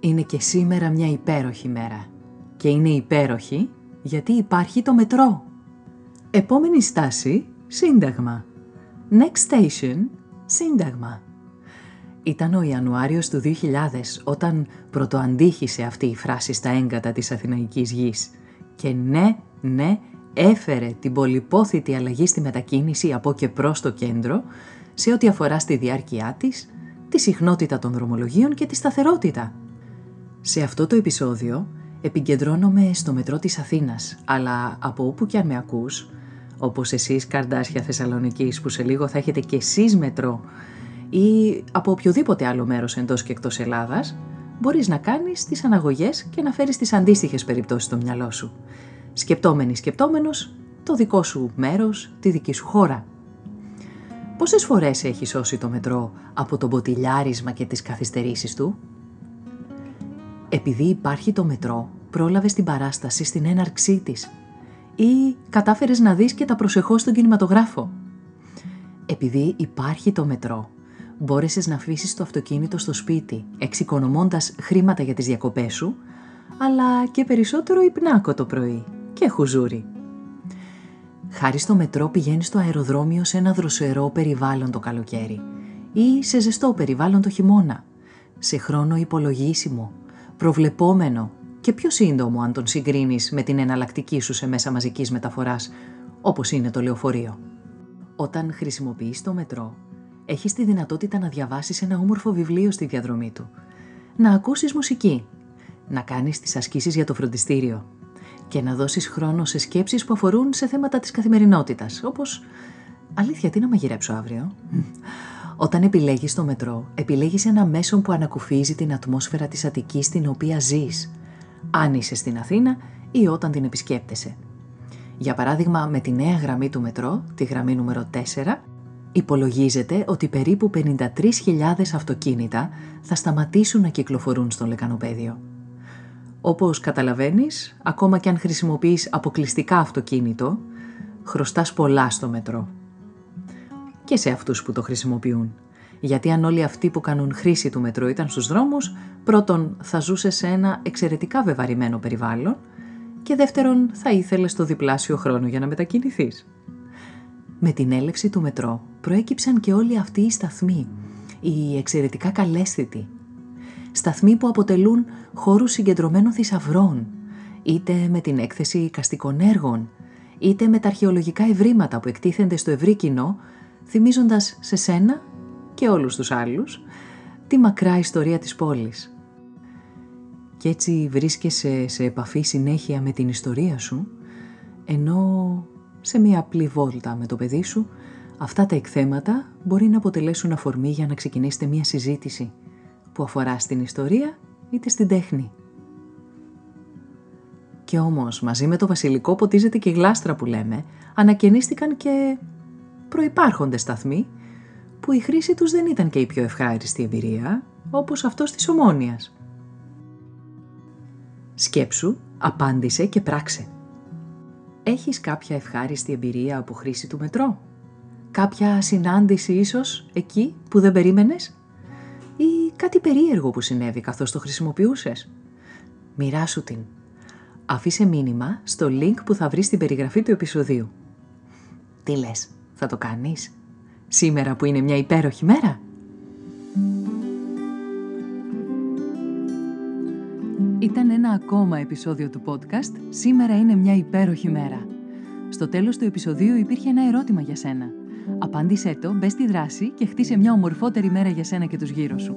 Είναι και σήμερα μια υπέροχη μέρα. Και είναι υπέροχη γιατί υπάρχει το μετρό. Επόμενη στάση, Σύνταγμα. Next station, Σύνταγμα. Ήταν ο Ιανουάριος του 2000 όταν πρωτοαντήχησε αυτή η φράση στα έγκατα της Αθηναϊκής γης. Και ναι, ναι, έφερε την πολυπόθητη αλλαγή στη μετακίνηση από και προς το κέντρο σε ό,τι αφορά στη διάρκειά της, τη συχνότητα των δρομολογίων και τη σταθερότητα. Σε αυτό το επεισόδιο επικεντρώνομαι στο μετρό της Αθήνας, αλλά από όπου και αν με ακούς, όπως εσείς Καρδάσια Θεσσαλονικής που σε λίγο θα έχετε και εσείς μετρό ή από οποιοδήποτε άλλο μέρος εντός και εκτός Ελλάδας, μπορείς να κάνεις τις αναγωγές και να φέρεις τις αντίστοιχες περιπτώσεις στο μυαλό σου. Σκεπτόμενοι σκεπτόμενος, το δικό σου μέρος, τη δική σου χώρα. Πόσες φορές έχεις σώσει το μετρό από το μποτιλιάρισμα και τις καθυστερήσεις του; Επειδή υπάρχει το μετρό, πρόλαβες την παράσταση στην έναρξή της ή κατάφερες να δεις και τα προσεχώς στον κινηματογράφο. Επειδή υπάρχει το μετρό, μπόρεσες να αφήσεις το αυτοκίνητο στο σπίτι, εξοικονομώντας χρήματα για τις διακοπές σου, αλλά και περισσότερο υπνάκο το πρωί και χουζούρι. Χάρη στο μετρό πηγαίνεις στο αεροδρόμιο σε ένα δροσερό περιβάλλον το καλοκαίρι ή σε ζεστό περιβάλλον το χειμώνα, σε χρόνο υπολογίσιμο, προβλεπόμενο; Και πιο σύντομο αν τον συγκρίνεις με την εναλλακτική σου σε μέσα μαζικής μεταφοράς, όπως είναι το λεωφορείο. Όταν χρησιμοποιείς το μετρό, έχεις τη δυνατότητα να διαβάσεις ένα όμορφο βιβλίο στη διαδρομή του, να ακούσεις μουσική, να κάνεις τις ασκήσεις για το φροντιστήριο. Και να δώσεις χρόνο σε σκέψεις που αφορούν σε θέματα της καθημερινότητας, όπως «Αλήθεια, τι να μαγειρέψω αύριο» Όταν επιλέγεις το μετρό, επιλέγεις ένα μέσο που ανακουφίζει την ατμόσφαιρα της Αττικής στην οποία ζεις, αν είσαι στην Αθήνα ή όταν την επισκέπτεσαι. Για παράδειγμα, με τη νέα γραμμή του μετρό, τη γραμμή νούμερο 4, υπολογίζεται ότι περίπου 53.000 αυτοκίνητα θα σταματήσουν να κυκλοφορούν στο λεκανοπέδιο. Όπως καταλαβαίνεις, ακόμα και αν χρησιμοποιείς αποκλειστικά αυτοκίνητο, χρωστάς πολλά στο μετρό και σε αυτούς που το χρησιμοποιούν. Γιατί αν όλοι αυτοί που κάνουν χρήση του μετρό ήταν στους δρόμους, πρώτον θα ζούσε σε ένα εξαιρετικά βεβαρημένο περιβάλλον και δεύτερον θα ήθελε το διπλάσιο χρόνο για να μετακινηθείς. Με την έλευση του μετρό προέκυψαν και όλοι αυτοί οι σταθμοί, οι εξαιρετικά καλέσθητοι. Σταθμοί που αποτελούν χώρους συγκεντρωμένων θησαυρών, είτε με την έκθεση καστικών έργων, είτε με τα αρχαιολογικά ευρήματα που εκτίθενται στο ευρύ κοινό θυμίζοντας σε σένα και όλους τους άλλους τη μακρά ιστορία της πόλης. Κι έτσι βρίσκεσαι σε επαφή συνέχεια με την ιστορία σου, ενώ σε μία απλή βόλτα με το παιδί σου, αυτά τα εκθέματα μπορεί να αποτελέσουν αφορμή για να ξεκινήσετε μία συζήτηση που αφορά στην ιστορία είτε στην τέχνη. Και όμως μαζί με το βασιλικό ποτίζεται και η γλάστρα που λέμε, ανακαινίστηκαν και προϋπάρχοντες σταθμοί που η χρήση τους δεν ήταν και η πιο ευχάριστη εμπειρία, όπως αυτός της ομόνιας. Σκέψου, απάντησε και πράξε. Έχεις κάποια ευχάριστη εμπειρία από χρήση του μετρό; Κάποια συνάντηση ίσως εκεί που δεν περίμενες; Ή κάτι περίεργο που συνέβη καθώς το χρησιμοποιούσες; Μοιράσου την. Αφήσε μήνυμα στο link που θα βρεις στην περιγραφή του επεισοδίου. Τι λες; Θα το κάνεις; Σήμερα που είναι μια υπέροχη μέρα; Ήταν ένα ακόμα επεισόδιο του podcast «Σήμερα είναι μια υπέροχη μέρα». Στο τέλος του επεισοδίου υπήρχε ένα ερώτημα για σένα. Απάντησέ το, μπες στη δράση και χτίσε μια ομορφότερη μέρα για σένα και τους γύρω σου.